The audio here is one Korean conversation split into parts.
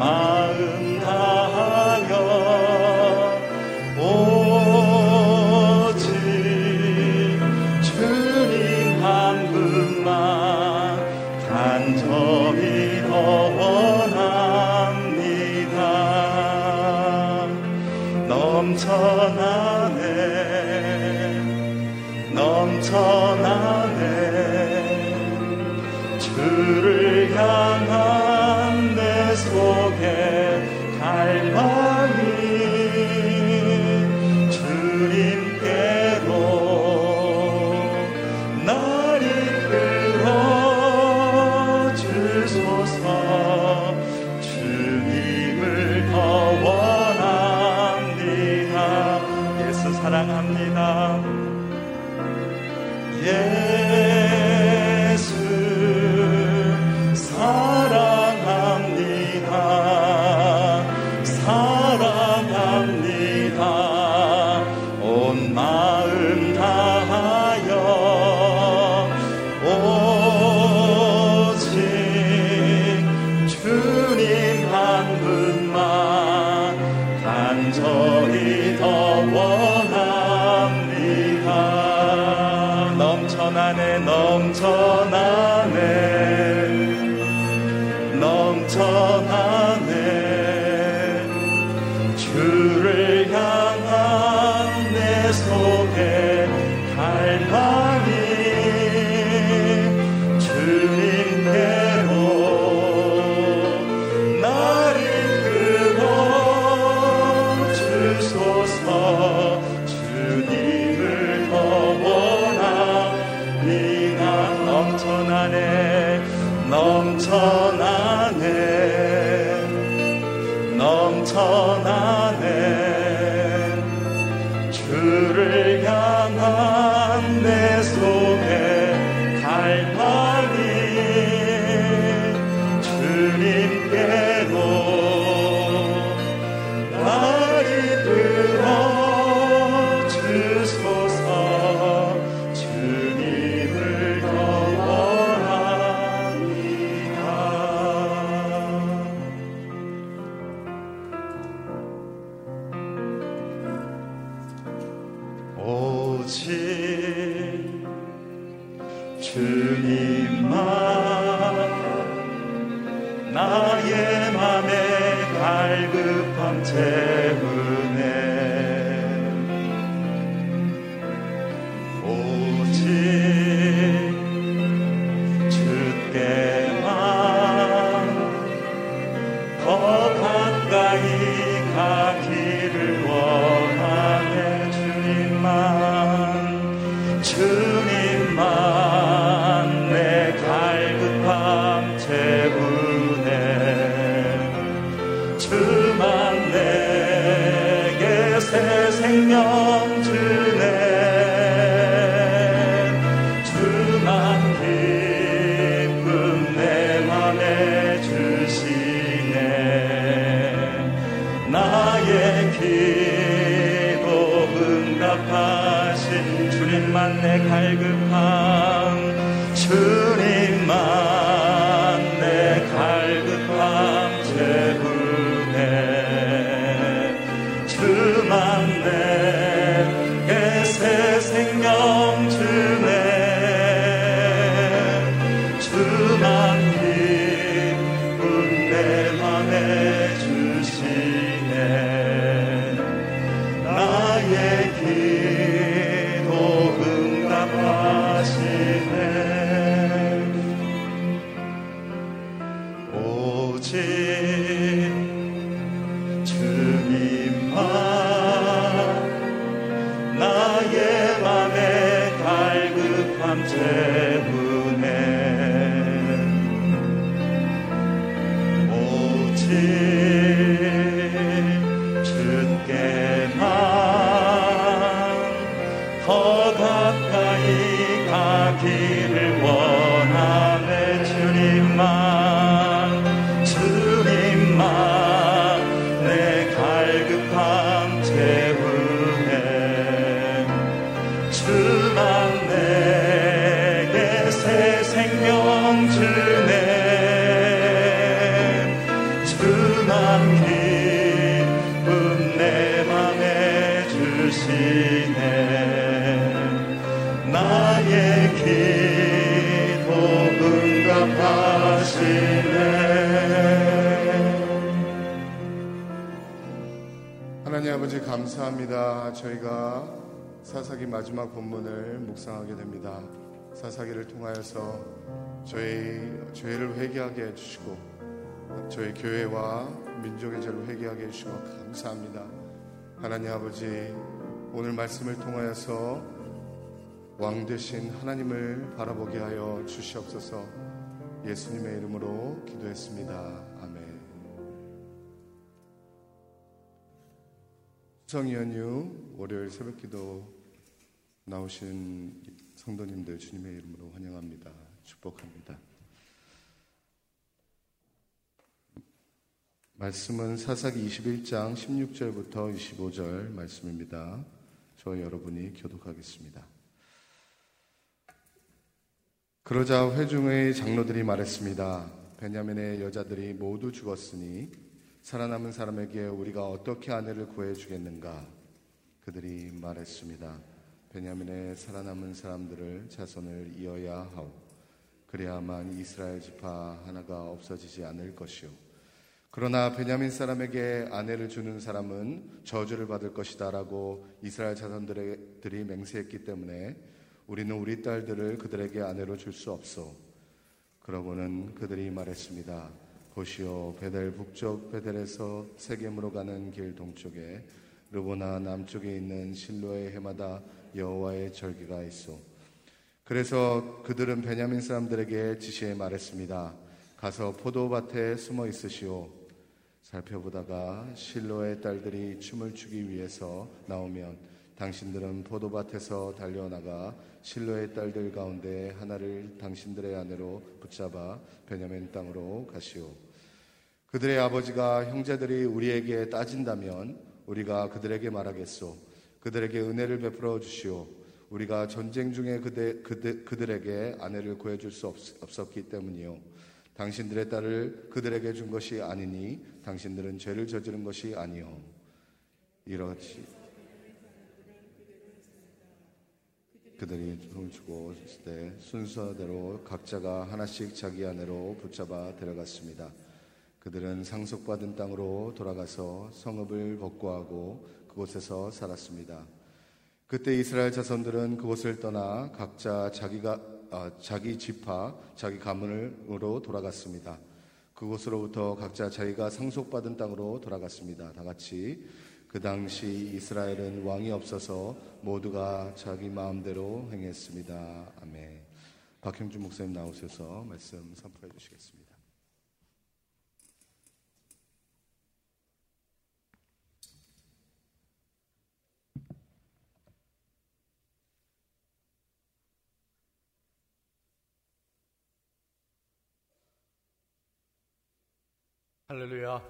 온 감사합니다. 저희가 사사기 마지막 본문을 묵상하게 됩니다. 사사기를 통하여서 저희 죄를 회개하게 해주시고 저희 교회와 민족의 죄를 회개하게 해주시고 감사합니다. 하나님 아버지 오늘 말씀을 통하여서 왕 되신 하나님을 바라보게 하여 주시옵소서 예수님의 이름으로 기도했습니다. 수 성 연휴 월요일 새벽 기도 나오신 성도님들 주님의 이름으로 환영합니다. 축복합니다. 말씀은 사사기 21장 16절부터 25절 말씀입니다. 저 여러분이 교독하겠습니다. 그러자 회중의 장로들이 말했습니다. 베냐민의 여자들이 모두 죽었으니 살아남은 사람에게 우리가 어떻게 아내를 구해 주겠는가? 그들이 말했습니다. 베냐민의 살아남은 사람들을 자손을 이어야 하오. 그래야만 이스라엘 지파 하나가 없어지지 않을 것이오. 그러나 베냐민 사람에게 아내를 주는 사람은 저주를 받을 것이다라고 이스라엘 자손들이 맹세했기 때문에 우리는 우리 딸들을 그들에게 아내로 줄 수 없어. 그러고는 그들이 말했습니다. 보시오 베델 북쪽 베델에서 세겜으로 가는 길 동쪽에 르보나 남쪽에 있는 실로의 해마다 여호와의 절기가 있어 그래서 그들은 베냐민 사람들에게 지시해 말했습니다. 가서 포도밭에 숨어 있으시오. 살펴보다가 실로의 딸들이 춤을 추기 위해서 나오면 당신들은 포도밭에서 달려나가 실로의 딸들 가운데 하나를 당신들의 아내로 붙잡아 베냐민 땅으로 가시오. 그들의 아버지가 형제들이 우리에게 따진다면 우리가 그들에게 말하겠소. 그들에게 은혜를 베풀어 주시오. 우리가 전쟁 중에 그대, 그들, 그들에게 아내를 구해줄 수 없, 없었기 때문이요. 당신들의 딸을 그들에게 준 것이 아니니 당신들은 죄를 저지른 것이 아니요. 이렇지. 그들이 손을 주고 때 순서대로 각자가 하나씩 자기 아내로 붙잡아 데려갔습니다. 그들은 상속받은 땅으로 돌아가서 성읍을 복구하고 그곳에서 살았습니다. 그때 이스라엘 자손들은 그곳을 떠나 각자 자기가 아, 자기 지파, 자기 가문으로 돌아갔습니다. 그곳으로부터 각자 자기가 상속받은 땅으로 돌아갔습니다. 다 같이 그 당시 이스라엘은 왕이 없어서 모두가 자기 마음대로 행했습니다. 아멘. 박형준 목사님 나오셔서 말씀 선포해 주시겠습니다. 할렐루야.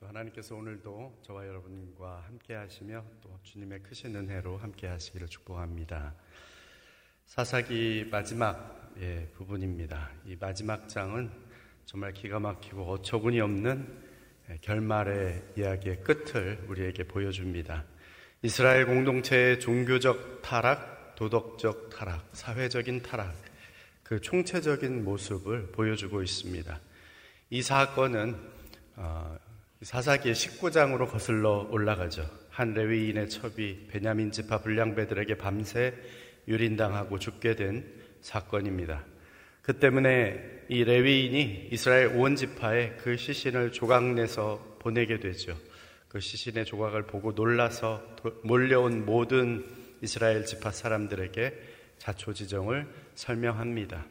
또 하나님께서 오늘도 저와 여러분과 함께 하시며 또 주님의 크신 은혜로 함께 하시기를 축복합니다. 사사기 마지막 예, 부분입니다. 이 마지막 장은 정말 기가 막히고 어처구니 없는 예, 결말의 이야기의 끝을 우리에게 보여줍니다. 이스라엘 공동체의 종교적 타락, 도덕적 타락, 사회적인 타락, 그 총체적인 모습을 보여주고 있습니다. 이 사건은 어, 사사기의 19장으로 거슬러 올라가죠. 한 레위인의 첩이 베냐민 지파 불량배들에게 밤새 유린당하고 죽게 된 사건입니다. 그 때문에 이 레위인이 이스라엘 온 지파에 그 시신을 조각내서 보내게 되죠. 그 시신의 조각을 보고 놀라서 몰려온 모든 이스라엘 지파 사람들에게 자초지정을 설명합니다.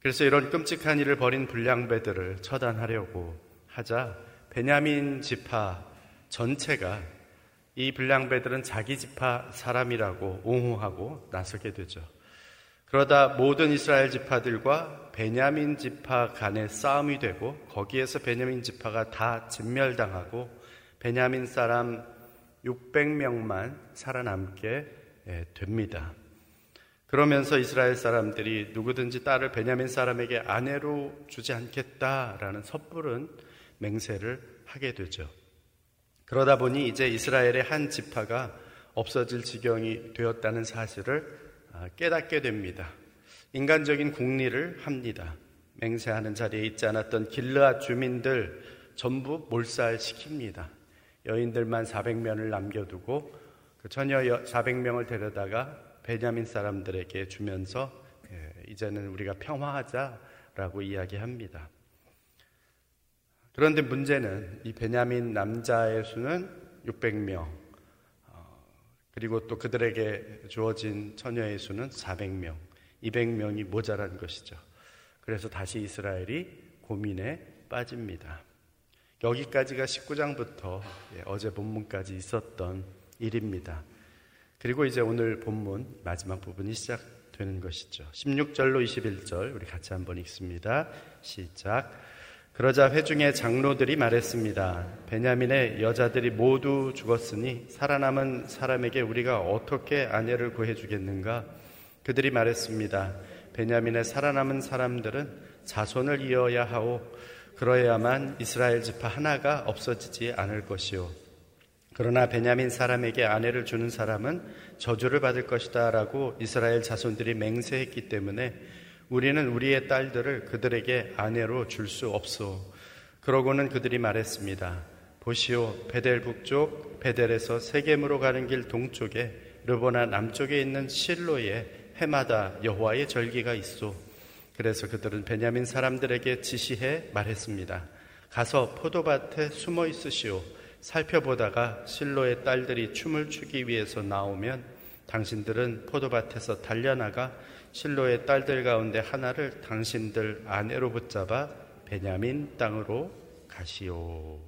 그래서 이런 끔찍한 일을 벌인 불량배들을 처단하려고 하자 베냐민 지파 전체가 이 불량배들은 자기 지파 사람이라고 옹호하고 나서게 되죠. 그러다 모든 이스라엘 지파들과 베냐민 지파 간의 싸움이 되고 거기에서 베냐민 지파가 다 진멸당하고 베냐민 사람 600명만 살아남게 예, 됩니다. 그러면서 이스라엘 사람들이 누구든지 딸을 베냐민 사람에게 아내로 주지 않겠다라는 섣부른 맹세를 하게 되죠. 그러다 보니 이제 이스라엘의 한 지파가 없어질 지경이 되었다는 사실을 아, 깨닫게 됩니다. 인간적인 국리를 합니다. 맹세하는 자리에 있지 않았던 길르앗 주민들 전부 몰살시킵니다. 여인들만 400명을 남겨두고 그 처녀 400명을 데려다가 베냐민 사람들에게 주면서 예, 이제는 우리가 평화하자라고 이야기합니다. 그런데 문제는 이 베냐민 남자의 수는 600명, 어, 그리고 또 그들에게 주어진 처녀의 수는 400명, 200명이 모자란 것이죠. 그래서 다시 이스라엘이 고민에 빠집니다. 여기까지가 19장부터 예, 어제 본문까지 있었던 일입니다. 그리고 이제 오늘 본문 마지막 부분이 시작되는 것이죠. 16절로 21절 우리 같이 한번 읽습니다. 시작. 그러자 회중의 장로들이 말했습니다. 베냐민의 여자들이 모두 죽었으니 살아남은 사람에게 우리가 어떻게 아내를 구해 주겠는가? 그들이 말했습니다. 베냐민의 살아남은 사람들은 자손을 이어야 하오. 그러야만 이스라엘 지파 하나가 없어지지 않을 것이요. 그러나 베냐민 사람에게 아내를 주는 사람은 저주를 받을 것이다 라고 이스라엘 자손들이 맹세했기 때문에 우리는 우리의 딸들을 그들에게 아내로 줄 수 없소. 그러고는 그들이 말했습니다. 보시오, 베델 북쪽, 베델에서 세겜으로 가는 길 동쪽에 르보나 남쪽에 있는 실로에 해마다 여호와의 절기가 있소. 그래서 그들은 베냐민 사람들에게 지시해 말했습니다. 가서 포도밭에 숨어 있으시오. 살펴보다가 실로의 딸들이 춤을 추기 위해서 나오면 당신들은 포도밭에서 달려나가 실로의 딸들 가운데 하나를 당신들 아내로 붙잡아 베냐민 땅으로 가시오.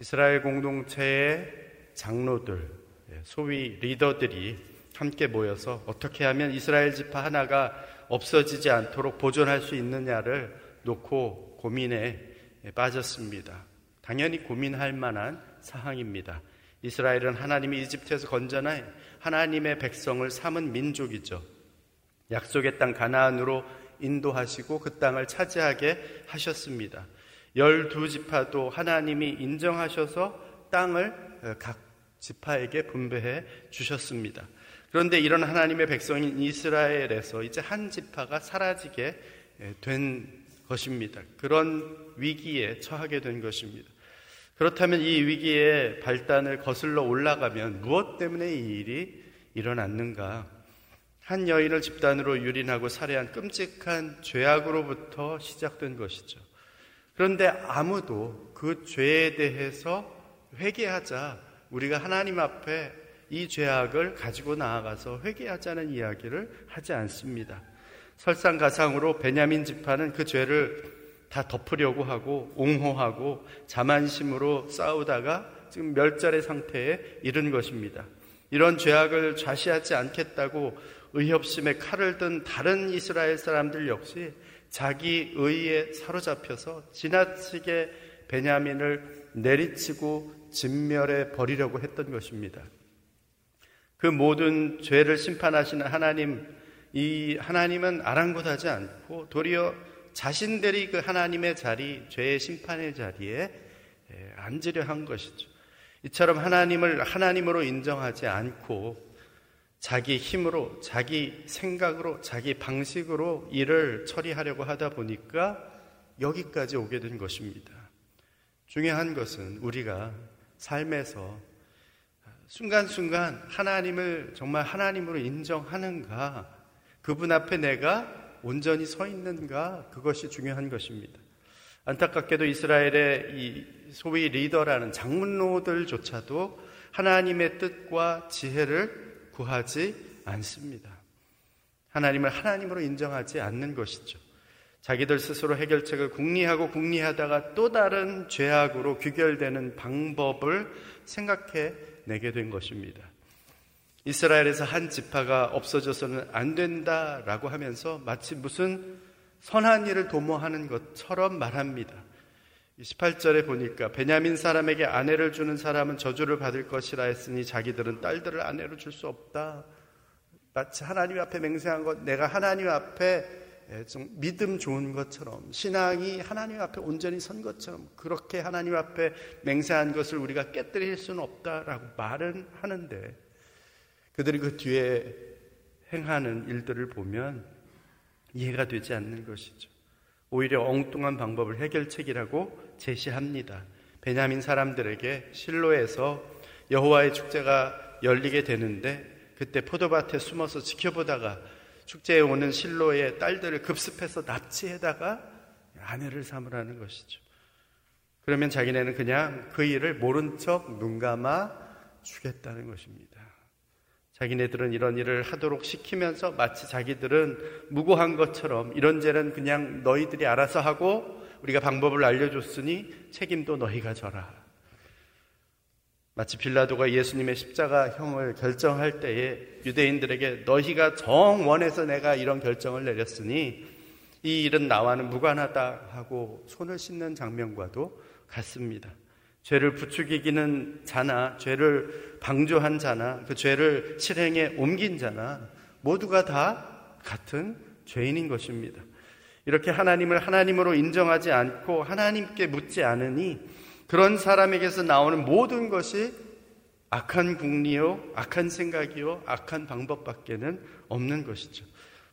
이스라엘 공동체의 장로들, 예, 소위 리더들이 함께 모여서 어떻게 하면 이스라엘 지파 하나가 없어지지 않도록 보존할 수 있느냐를 놓고 고민에 빠졌습니다. 당연히 고민할 만한 사항입니다. 이스라엘은 하나님이 이집트에서 건져내 하나님의 백성을 삼은 민족이죠. 약속의 땅 가나안으로 인도하시고 그 땅을 차지하게 하셨습니다. 열두 지파도 하나님이 인정하셔서 땅을 각 지파에게 분배해 주셨습니다. 그런데 이런 하나님의 백성인 이스라엘에서 이제 한 지파가 사라지게 된 것입니다. 그런 위기에 처하게 된 것입니다. 그렇다면 이 위기의 발단을 거슬러 올라가면 무엇 때문에 이 일이 일어났는가? 한 여인을 집단으로 유린하고 살해한 끔찍한 죄악으로부터 시작된 것이죠. 그런데 아무도 그 죄에 대해서 회개하자 우리가 하나님 앞에 이 죄악을 가지고 나아가서 회개하자는 이야기를 하지 않습니다. 설상가상으로 베냐민 지파는 그 죄를 다 덮으려고 하고 옹호하고 자만심으로 싸우다가 지금 멸절의 상태에 이른 것입니다. 이런 죄악을 좌시하지 않겠다고 의협심에 칼을 든 다른 이스라엘 사람들 역시 자기 의에 사로잡혀서 지나치게 베냐민을 내리치고 진멸해 버리려고 했던 것입니다. 그 모든 죄를 심판하시는 하나님, 이 하나님은 아랑곳하지 않고 도리어 자신들이 그 하나님의 자리, 죄의 심판의 자리에 앉으려 한 것이죠. 이처럼 하나님을 하나님으로 인정하지 않고 자기 힘으로, 자기 생각으로, 자기 방식으로 일을 처리하려고 하다 보니까 여기까지 오게 된 것입니다. 중요한 것은 우리가 삶에서 순간순간 하나님을 정말 하나님으로 인정하는가, 그분 앞에 내가 온전히 서 있는가, 그것이 중요한 것입니다. 안타깝게도 이스라엘의 이 소위 리더라는 장문로들조차도 하나님의 뜻과 지혜를 구하지 않습니다. 하나님을 하나님으로 인정하지 않는 것이죠. 자기들 스스로 해결책을 궁리하고 궁리하다가 또 다른 죄악으로 귀결되는 방법을 생각해 내게 된 것입니다. 이스라엘에서 한 지파가 없어져서는 안 된다라고 하면서 마치 무슨 선한 일을 도모하는 것처럼 말합니다. 18절에 보니까 베냐민 사람에게 아내를 주는 사람은 저주를 받을 것이라 했으니 자기들은 딸들을 아내로 줄 수 없다. 마치 하나님 앞에 맹세한 것, 내가 하나님 앞에 좀 믿음 좋은 것처럼 신앙이 하나님 앞에 온전히 선 것처럼 그렇게 하나님 앞에 맹세한 것을 우리가 깨뜨릴 수는 없다라고 말은 하는데 그들이 그 뒤에 행하는 일들을 보면 이해가 되지 않는 것이죠. 오히려 엉뚱한 방법을 해결책이라고 제시합니다. 베냐민 사람들에게 실로에서 여호와의 축제가 열리게 되는데 그때 포도밭에 숨어서 지켜보다가 축제에 오는 실로의 딸들을 급습해서 납치해다가 아내를 삼으라는 것이죠. 그러면 자기네는 그냥 그 일을 모른 척 눈 감아 주겠다는 것입니다. 자기네들은 이런 일을 하도록 시키면서 마치 자기들은 무고한 것처럼 이런 죄는 그냥 너희들이 알아서 하고 우리가 방법을 알려줬으니 책임도 너희가 져라. 마치 빌라도가 예수님의 십자가형을 결정할 때에 유대인들에게 너희가 정원해서 내가 이런 결정을 내렸으니 이 일은 나와는 무관하다 하고 손을 씻는 장면과도 같습니다. 죄를 부추기기는 자나 죄를 방조한 자나 그 죄를 실행에 옮긴 자나 모두가 다 같은 죄인인 것입니다. 이렇게 하나님을 하나님으로 인정하지 않고 하나님께 묻지 않으니 그런 사람에게서 나오는 모든 것이 악한 궁리요, 악한 생각이요, 악한 방법밖에는 없는 것이죠.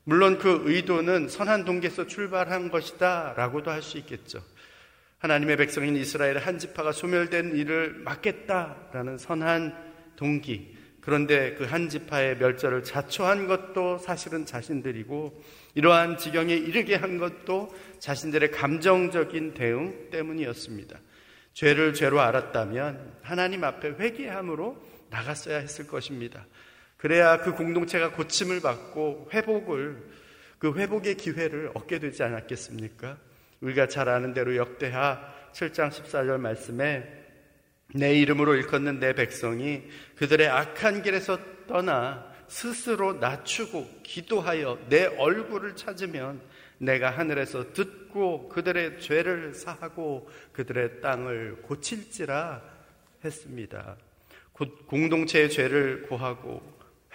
물론 그 의도는 선한 동기에서 출발한 것이다 라고도 할 수 있겠죠. 하나님의 백성인 이스라엘의 한 지파가 소멸된 일을 막겠다라는 선한 동기. 그런데 그 한 지파의 멸절을 자초한 것도 사실은 자신들이고 이러한 지경에 이르게 한 것도 자신들의 감정적인 대응 때문이었습니다. 죄를 죄로 알았다면 하나님 앞에 회개함으로 나갔어야 했을 것입니다. 그래야 그 공동체가 고침을 받고 회복을 그 회복의 기회를 얻게 되지 않았겠습니까? 우리가 잘 아는 대로 역대하 7장 14절 말씀에 내 이름으로 일컫는 내 백성이 그들의 악한 길에서 떠나 스스로 낮추고 기도하여 내 얼굴을 찾으면 내가 하늘에서 듣고 그들의 죄를 사하고 그들의 땅을 고칠지라 했습니다. 곧 공동체의 죄를 고하고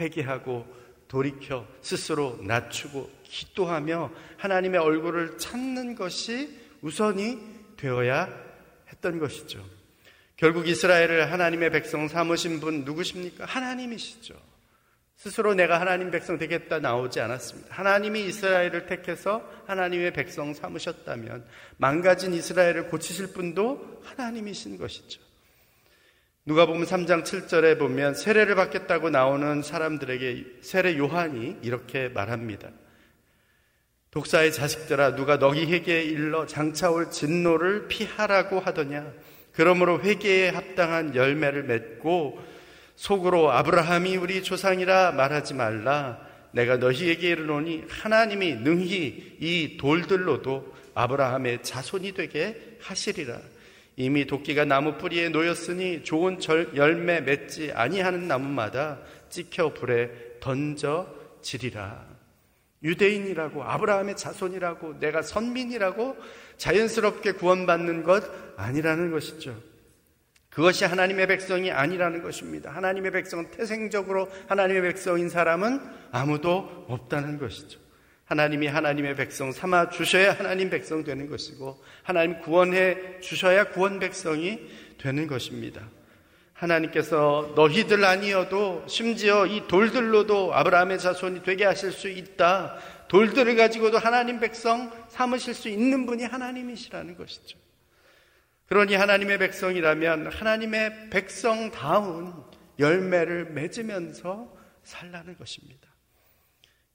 회개하고 돌이켜 스스로 낮추고 기도하며 하나님의 얼굴을 찾는 것이 우선이 되어야 했던 것이죠. 결국 이스라엘을 하나님의 백성 삼으신 분 누구십니까? 하나님이시죠. 스스로 내가 하나님 백성 되겠다 나오지 않았습니다. 하나님이 이스라엘을 택해서 하나님의 백성 삼으셨다면 망가진 이스라엘을 고치실 분도 하나님이신 것이죠. 누가 보면 3장 7절에 보면 세례를 받겠다고 나오는 사람들에게 세례 요한이 이렇게 말합니다. 독사의 자식들아 누가 너희에게 일러 장차올 진노를 피하라고 하더냐 그러므로 회개에 합당한 열매를 맺고 속으로 아브라함이 우리 조상이라 말하지 말라. 내가 너희에게 이르노니 하나님이 능히 이 돌들로도 아브라함의 자손이 되게 하시리라. 이미 도끼가 나무 뿌리에 놓였으니 좋은 열매 맺지 아니하는 나무마다 찍혀 불에 던져지리라. 유대인이라고 아브라함의 자손이라고 내가 선민이라고 자연스럽게 구원받는 것 아니라는 것이죠. 그것이 하나님의 백성이 아니라는 것입니다. 하나님의 백성은 태생적으로 하나님의 백성인 사람은 아무도 없다는 것이죠. 하나님이 하나님의 백성 삼아 주셔야 하나님 백성 되는 것이고 하나님 구원해 주셔야 구원 백성이 되는 것입니다. 하나님께서 너희들 아니어도 심지어 이 돌들로도 아브라함의 자손이 되게 하실 수 있다. 돌들을 가지고도 하나님 백성 삼으실 수 있는 분이 하나님이시라는 것이죠. 그러니 하나님의 백성이라면 하나님의 백성다운 열매를 맺으면서 살라는 것입니다.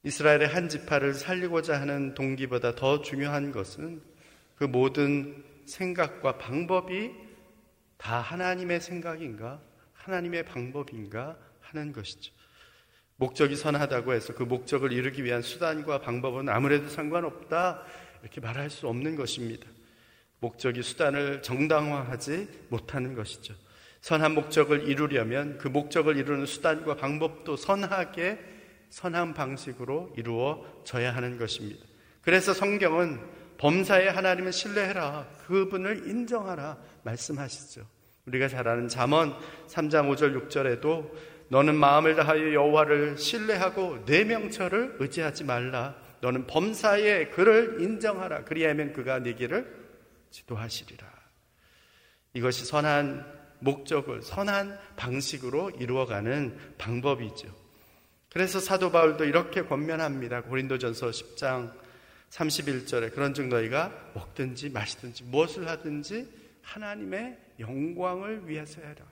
이스라엘의 한 지파를 살리고자 하는 동기보다 더 중요한 것은 그 모든 생각과 방법이 다 하나님의 생각인가, 하나님의 방법인가 하는 것이죠. 목적이 선하다고 해서 그 목적을 이루기 위한 수단과 방법은 아무래도 상관없다. 이렇게 말할 수 없는 것입니다. 목적이 수단을 정당화하지 못하는 것이죠. 선한 목적을 이루려면 그 목적을 이루는 수단과 방법도 선하게 선한 방식으로 이루어져야 하는 것입니다. 그래서 성경은 범사에 하나님을 신뢰해라. 그분을 인정하라. 말씀하시죠. 우리가 잘 아는 잠언 3장 5절 6절에도 너는 마음을 다하여 여호와를 신뢰하고 내 명철을 의지하지 말라. 너는 범사에 그를 인정하라. 그리하면 그가 네 길을 지도하시리라. 이것이 선한 목적을 선한 방식으로 이루어가는 방법이죠. 그래서 사도 바울도 이렇게 권면합니다. 고린도전서 10장 31절에 그런즉 너희가 먹든지 마시든지 무엇을 하든지 하나님의 영광을 위해서 해라.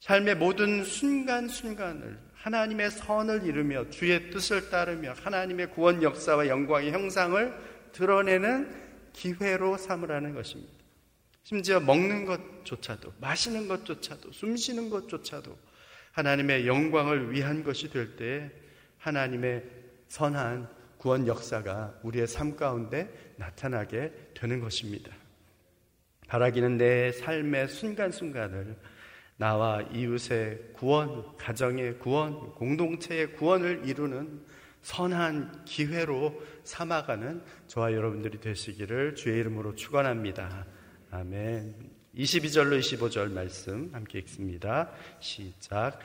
삶의 모든 순간순간을 하나님의 선을 이루며 주의 뜻을 따르며 하나님의 구원 역사와 영광의 형상을 드러내는 기회로 삼으라는 것입니다. 심지어 먹는 것조차도, 마시는 것조차도, 숨 쉬는 것조차도 하나님의 영광을 위한 것이 될때 하나님의 선한 구원 역사가 우리의 삶 가운데 나타나게 되는 것입니다. 바라기는 내 삶의 순간순간을 나와 이웃의 구원, 가정의 구원, 공동체의 구원을 이루는 선한 기회로 삼아가는 저와 여러분들이 되시기를 주의 이름으로 축원합니다. 아멘. 22절로 25절 말씀 함께 읽습니다. 시작.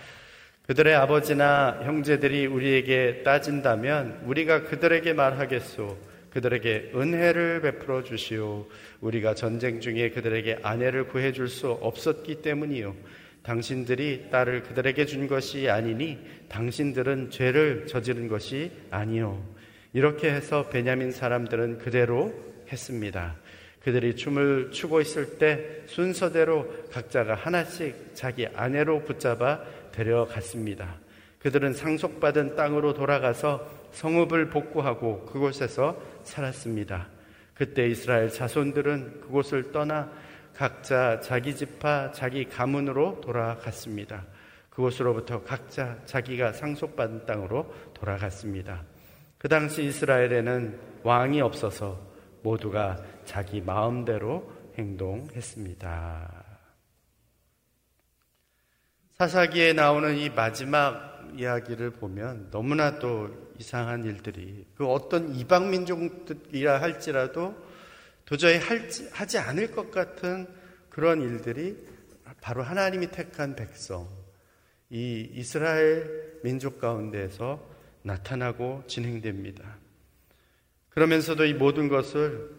그들의 아버지나 형제들이 우리에게 따진다면 우리가 그들에게 말하겠소. 그들에게 은혜를 베풀어 주시오. 우리가 전쟁 중에 그들에게 아내를 구해 줄 수 없었기 때문이요. 당신들이 딸을 그들에게 준 것이 아니니 당신들은 죄를 저지른 것이 아니요. 이렇게 해서 베냐민 사람들은 그대로 했습니다. 그들이 춤을 추고 있을 때 순서대로 각자가 하나씩 자기 아내로 붙잡아 데려갔습니다. 그들은 상속받은 땅으로 돌아가서 성읍을 복구하고 그곳에서 살았습니다. 그때 이스라엘 자손들은 그곳을 떠나 각자 자기 집파 자기 가문으로 돌아갔습니다. 그곳으로부터 각자 자기가 상속받은 땅으로 돌아갔습니다. 그 당시 이스라엘에는 왕이 없어서 모두가 자기 마음대로 행동했습니다. 사사기에 나오는 이 마지막 이야기를 보면 너무나 또 이상한 일들이 그 어떤 이방 민족이라 할지라도 도저히 할지, 하지 않을 것 같은 그런 일들이 바로 하나님이 택한 백성, 이 이스라엘 민족 가운데에서 나타나고 진행됩니다. 그러면서도 이 모든 것을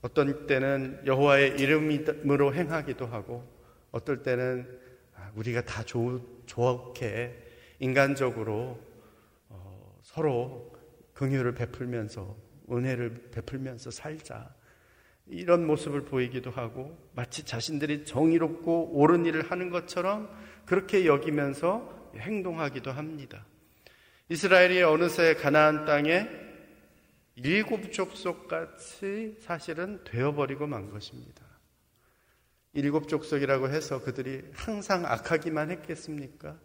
어떤 때는 여호와의 이름으로 행하기도 하고 어떨 때는 아, 우리가 다 좋, 좋게 인간적으로 어, 서로 긍휼을 베풀면서 은혜를 베풀면서 살자 이런 모습을 보이기도 하고 마치 자신들이 정의롭고 옳은 일을 하는 것처럼 그렇게 여기면서 행동하기도 합니다. 이스라엘이 어느새 가나안 땅에 일곱 족속 같이 사실은 되어버리고 만 것입니다. 일곱 족속이라고 해서 그들이 항상 악하기만 했겠습니까?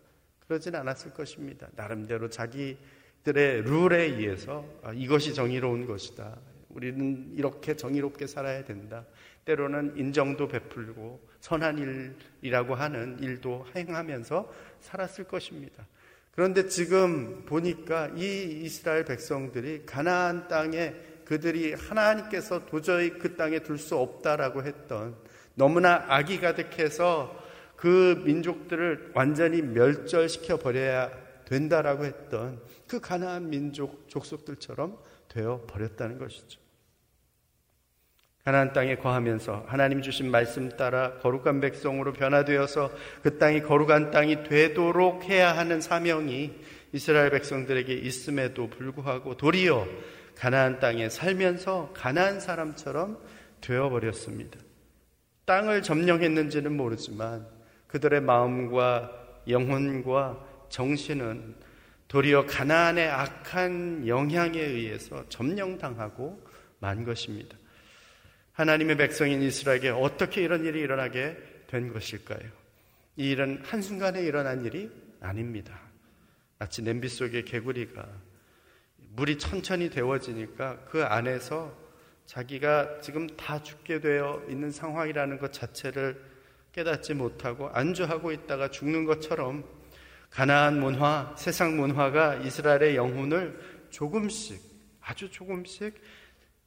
그러진 않았을 것입니다. 나름대로 자기들의 룰에 의해서 아, 이것이 정의로운 것이다. 우리는 이렇게 정의롭게 살아야 된다. 때로는 인정도 베풀고 선한 일이라고 하는 일도 행하면서 살았을 것입니다. 그런데 지금 보니까 이 이스라엘 백성들이 가나안 땅에 그들이 하나님께서 도저히 그 땅에 둘 수 없다라고 했던 너무나 악이 가득해서 그 민족들을 완전히 멸절시켜 버려야 된다라고 했던 그 가나안 민족 족속들처럼 되어 버렸다는 것이죠. 가나안 땅에 거하면서 하나님 주신 말씀 따라 거룩한 백성으로 변화되어서 그 땅이 거룩한 땅이 되도록 해야 하는 사명이 이스라엘 백성들에게 있음에도 불구하고 도리어 가나안 땅에 살면서 가나안 사람처럼 되어 버렸습니다. 땅을 점령했는지는 모르지만 그들의 마음과 영혼과 정신은 도리어 가나안의 악한 영향에 의해서 점령당하고 만 것입니다. 하나님의 백성인 이스라엘에게 어떻게 이런 일이 일어나게 된 것일까요? 이 일은 한순간에 일어난 일이 아닙니다. 마치 냄비 속의 개구리가 물이 천천히 데워지니까 그 안에서 자기가 지금 다 죽게 되어 있는 상황이라는 것 자체를 깨닫지 못하고 안주하고 있다가 죽는 것처럼 가나안 문화, 세상 문화가 이스라엘의 영혼을 조금씩 아주 조금씩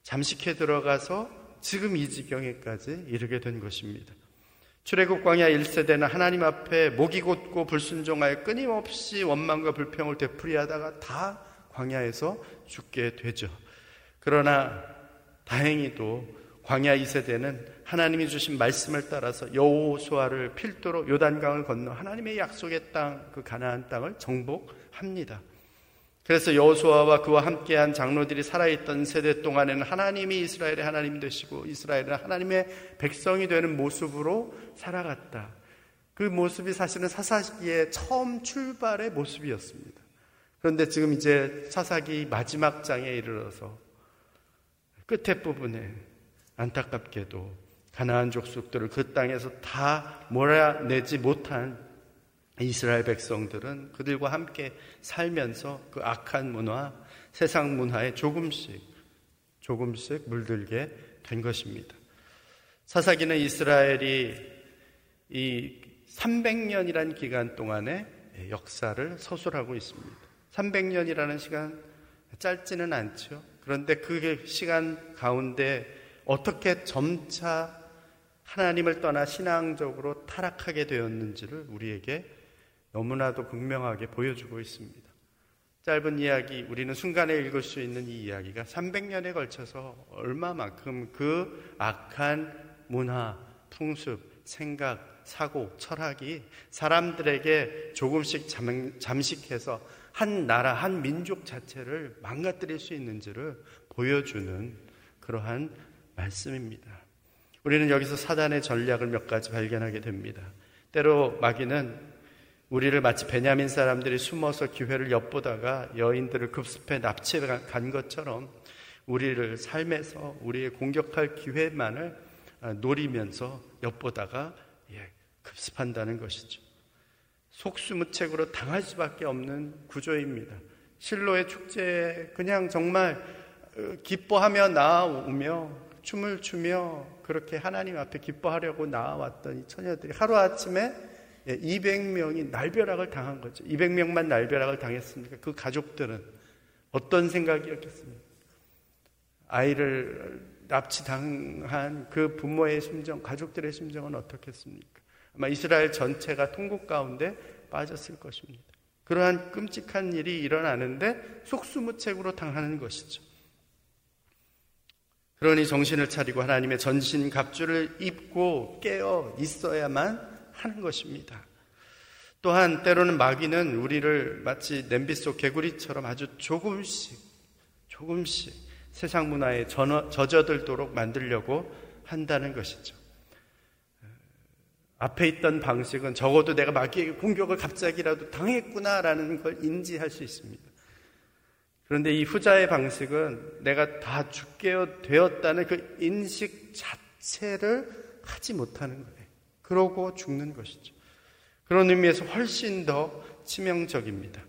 잠식해 들어가서 지금 이 지경에까지 이르게 된 것입니다. 출애굽 광야 1세대는 하나님 앞에 목이 곧고 불순종하여 끊임없이 원망과 불평을 되풀이하다가 다 광야에서 죽게 되죠. 그러나 다행히도 광야 2세대는 하나님이 주신 말씀을 따라서 여호수아를 필두로 요단강을 건너 하나님의 약속의 땅, 그 가나안 땅을 정복합니다. 그래서 여호수아와 그와 함께한 장로들이 살아있던 세대 동안에는 하나님이 이스라엘의 하나님 되시고 이스라엘은 하나님의 백성이 되는 모습으로 살아갔다. 그 모습이 사실은 사사기의 처음 출발의 모습이었습니다. 그런데 지금 이제 사사기 마지막 장에 이르러서 끝에 부분에 안타깝게도 가나안 족속들을 그 땅에서 다 몰아내지 못한 이스라엘 백성들은 그들과 함께 살면서 그 악한 문화, 세상 문화에 조금씩, 조금씩 물들게 된 것입니다. 사사기는 이스라엘이 이 300년이란 기간 동안에 역사를 서술하고 있습니다. 300년이라는 시간 짧지는 않죠. 그런데 그 시간 가운데 어떻게 점차 하나님을 떠나 신앙적으로 타락하게 되었는지를 우리에게 너무나도 극명하게 보여주고 있습니다. 짧은 이야기, 우리는 순간에 읽을 수 있는 이 이야기가 300년에 걸쳐서 얼마만큼 그 악한 문화, 풍습, 생각, 사고, 철학이 사람들에게 조금씩 잠식해서 한 나라, 한 민족 자체를 망가뜨릴 수 있는지를 보여주는 그러한 말씀입니다. 우리는 여기서 사단의 전략을 몇 가지 발견하게 됩니다. 때로 마귀는 우리를 마치 베냐민 사람들이 숨어서 기회를 엿보다가 여인들을 급습해 납치해 간 것처럼 우리를 삶에서 우리의 공격할 기회만을 아, 노리면서 엿보다가 예, 급습한다는 것이죠. 속수무책으로 당할 수밖에 없는 구조입니다. 실로의 축제에 그냥 정말 어, 기뻐하며 나아오며 춤을 추며 그렇게 하나님 앞에 기뻐하려고 나아왔던 이 처녀들이 하루아침에 200명이 예, 날벼락을 당한 거죠. 200명만 날벼락을 당했습니까? 그 가족들은 어떤 생각이었겠습니까? 아이를 납치당한 그 부모의 심정, 가족들의 심정은 어떻겠습니까? 아마 이스라엘 전체가 통곡 가운데 빠졌을 것입니다. 그러한 끔찍한 일이 일어나는데 속수무책으로 당하는 것이죠. 그러니 정신을 차리고 하나님의 전신 갑주를 입고 깨어 있어야만 하는 것입니다. 또한 때로는 마귀는 우리를 마치 냄비 속 개구리처럼 아주 조금씩 조금씩 세상 문화에 젖어들도록 만들려고 한다는 것이죠. 앞에 있던 방식은 적어도 내가 마귀에게 공격을 갑자기라도 당했구나라는 걸 인지할 수 있습니다. 그런데 이 후자의 방식은 내가 다 죽게 되었다는 그 인식 자체를 하지 못하는 거예요. 그러고 죽는 것이죠. 그런 의미에서 훨씬 더 치명적입니다.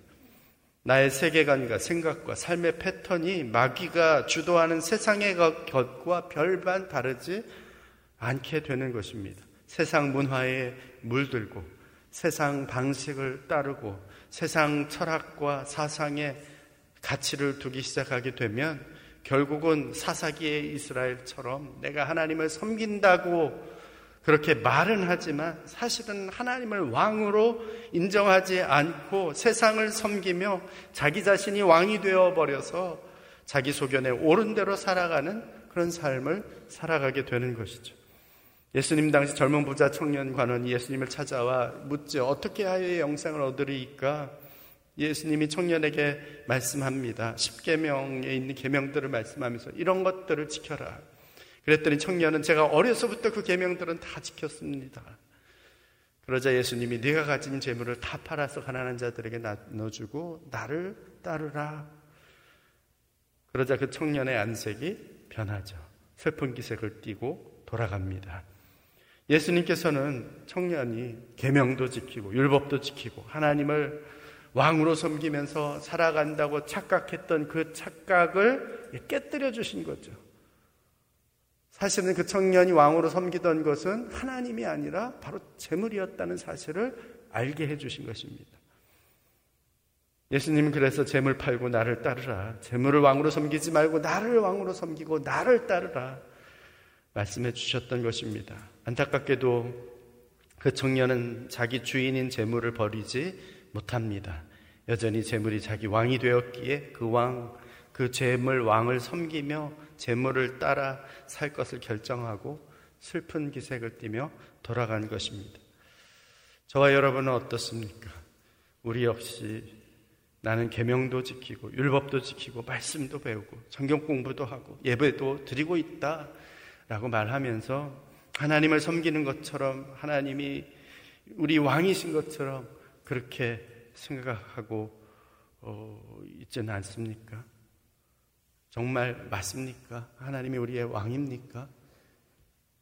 나의 세계관과 생각과 삶의 패턴이 마귀가 주도하는 세상의 것과 별반 다르지 않게 되는 것입니다. 세상 문화에 물들고 세상 방식을 따르고 세상 철학과 사상의 가치를 두기 시작하게 되면 결국은 사사기의 이스라엘처럼 내가 하나님을 섬긴다고 그렇게 말은 하지만 사실은 하나님을 왕으로 인정하지 않고 세상을 섬기며 자기 자신이 왕이 되어 버려서 자기 소견에 옳은 대로 살아가는 그런 삶을 살아가게 되는 것이죠. 예수님 당시 젊은 부자 청년 관원이 예수님을 찾아와 묻죠. 어떻게 하여 영생을 얻으리까? 예수님이 청년에게 말씀합니다. 10계명에 있는 계명들을 말씀하면서 이런 것들을 지켜라. 그랬더니 청년은 제가 어려서부터 그 계명들은 다 지켰습니다. 그러자 예수님이 네가 가진 재물을 다 팔아서 가난한 자들에게 나눠주고 나를 따르라. 그러자 그 청년의 안색이 변하죠. 슬픈 기색을 띠고 돌아갑니다. 예수님께서는 청년이 계명도 지키고 율법도 지키고 하나님을 왕으로 섬기면서 살아간다고 착각했던 그 착각을 깨뜨려 주신 거죠. 사실은 그 청년이 왕으로 섬기던 것은 하나님이 아니라 바로 재물이었다는 사실을 알게 해 주신 것입니다. 예수님은 그래서 재물 팔고 나를 따르라. 재물을 왕으로 섬기지 말고 나를 왕으로 섬기고 나를 따르라. 말씀해 주셨던 것입니다. 안타깝게도 그 청년은 자기 주인인 재물을 버리지 못합니다. 여전히 재물이 자기 왕이 되었기에 그 왕, 그 재물 왕을 섬기며 재물을 따라 살 것을 결정하고 슬픈 기색을 띠며 돌아간 것입니다. 저와 여러분은 어떻습니까? 우리 역시 나는 계명도 지키고 율법도 지키고 말씀도 배우고 성경 공부도 하고 예배도 드리고 있다 라고 말하면서 하나님을 섬기는 것처럼 하나님이 우리 왕이신 것처럼 그렇게 생각하고 어, 있지는 않습니까? 정말 맞습니까? 하나님이 우리의 왕입니까?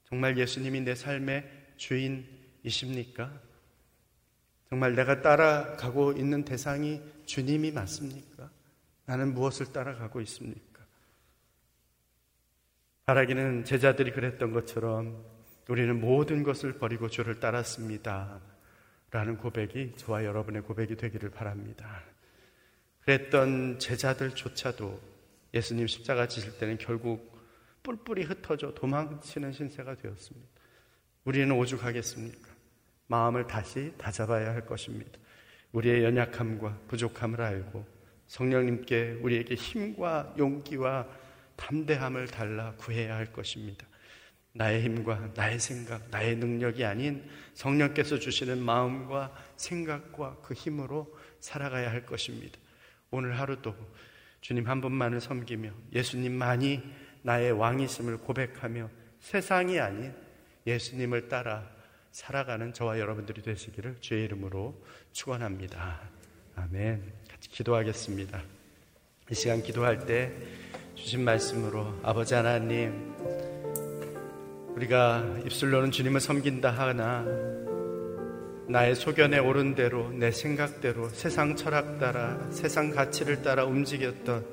정말 예수님이 내 삶의 주인이십니까? 정말 내가 따라가고 있는 대상이 주님이 맞습니까? 나는 무엇을 따라가고 있습니까? 바라기는 제자들이 그랬던 것처럼 우리는 모든 것을 버리고 주를 따랐습니다. 라는 고백이 저와 여러분의 고백이 되기를 바랍니다. 그랬던 제자들조차도 예수님 십자가 지실 때는 결국 뿔뿔이 흩어져 도망치는 신세가 되었습니다. 우리는 오죽하겠습니까? 마음을 다시 다잡아야 할 것입니다. 우리의 연약함과 부족함을 알고 성령님께 우리에게 힘과 용기와 담대함을 달라 구해야 할 것입니다. 나의 힘과 나의 생각, 나의 능력이 아닌 성령께서 주시는 마음과 생각과 그 힘으로 살아가야 할 것입니다. 오늘 하루도 주님 한 분만을 섬기며 예수님만이 나의 왕이심을 고백하며 세상이 아닌 예수님을 따라 살아가는 저와 여러분들이 되시기를 주의 이름으로 축원합니다. 아멘. 같이 기도하겠습니다. 이 시간 기도할 때 주신 말씀으로 아버지 하나님 우리가 입술로는 주님을 섬긴다 하나 나의 소견에 오른 대로 내 생각대로 세상 철학 따라 세상 가치를 따라 움직였던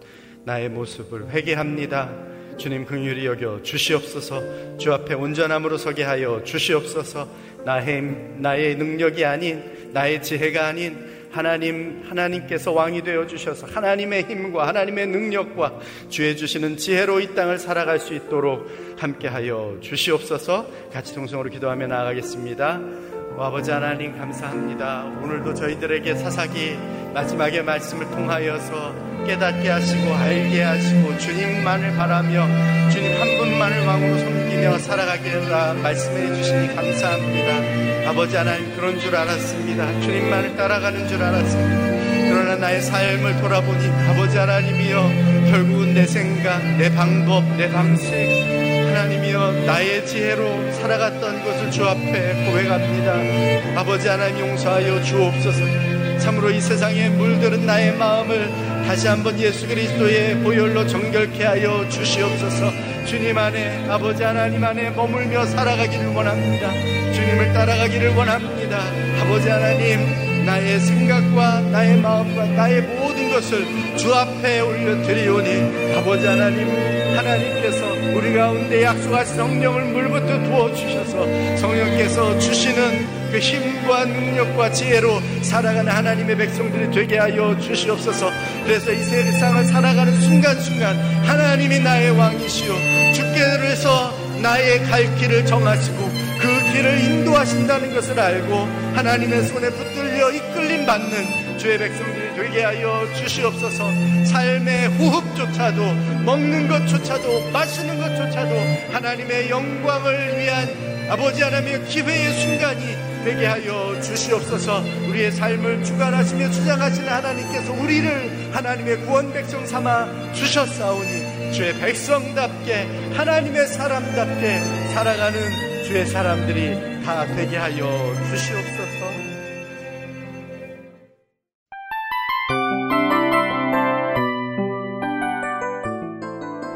나의 모습을 회개합니다. 주님 긍휼히 여겨 주시옵소서 주 앞에 온전함으로 서게 하여 주시옵소서 나의, 나의 능력이 아닌 나의 지혜가 아닌 하나님, 하나님께서 왕이 되어 주셔서 하나님의 힘과 하나님의 능력과 주의 주시는 지혜로 이 땅을 살아갈 수 있도록 함께하여 주시옵소서 같이 동성으로 기도하며 나아가겠습니다. 오, 아버지 하나님 감사합니다. 오늘도 저희들에게 사사기 마지막의 말씀을 통하여서 깨닫게 하시고 알게 하시고 주님만을 바라며 주님 한 분만을 왕으로 섬기며 살아가기라 말씀해 주시니 감사합니다. 아버지 하나님 그런 줄 알았습니다. 주님만을 따라가는 줄 알았습니다. 그러나 나의 삶을 돌아보니 아버지 하나님이여 결국은 내 생각, 내 방법, 내 방식 하나님이여 나의 지혜로 살아갔던 것을 주 앞에 고백합니다. 아버지 하나님 용서하여 주옵소서. 참으로 이 세상에 물들은 나의 마음을 다시 한번 예수 그리스도의 보혈로 정결케 하여 주시옵소서. 주님 안에 아버지 하나님 안에 머물며 살아가기를 원합니다. 주님을 따라가기를 원합니다. 아버지 하나님 나의 생각과 나의 마음과 나의 모든 것을 주 앞에 올려드리오니 아버지 하나님 하나님께서 우리 가운데 약속하신 성령을 물부터 부어주셔서 성령께서 주시는 그 힘과 능력과 지혜로 살아가는 하나님의 백성들이 되게 하여 주시옵소서. 그래서 이 세상을 살아가는 순간순간 하나님이 나의 왕이시오. 주께서 나의 갈 길을 정하시고 그 길을 인도하신다는 것을 알고 하나님의 손에 붙들려 이끌림 받는 주의 백성들이 되게 하여 주시옵소서 삶의 호흡조차도 먹는 것조차도 마시는 것조차도 하나님의 영광을 위한 아버지 하나님의 기회의 순간이 되게 하여 주시옵소서 우리의 삶을 주관하시며 주장하시는 하나님께서 우리를 하나님의 구원 백성 삼아 주셨사오니 주의 백성답게 하나님의 사람답게 살아가는 주의 사람들이 다 되게 하여 주시옵소서.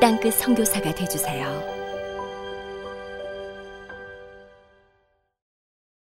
땅끝 성교사가 되주세요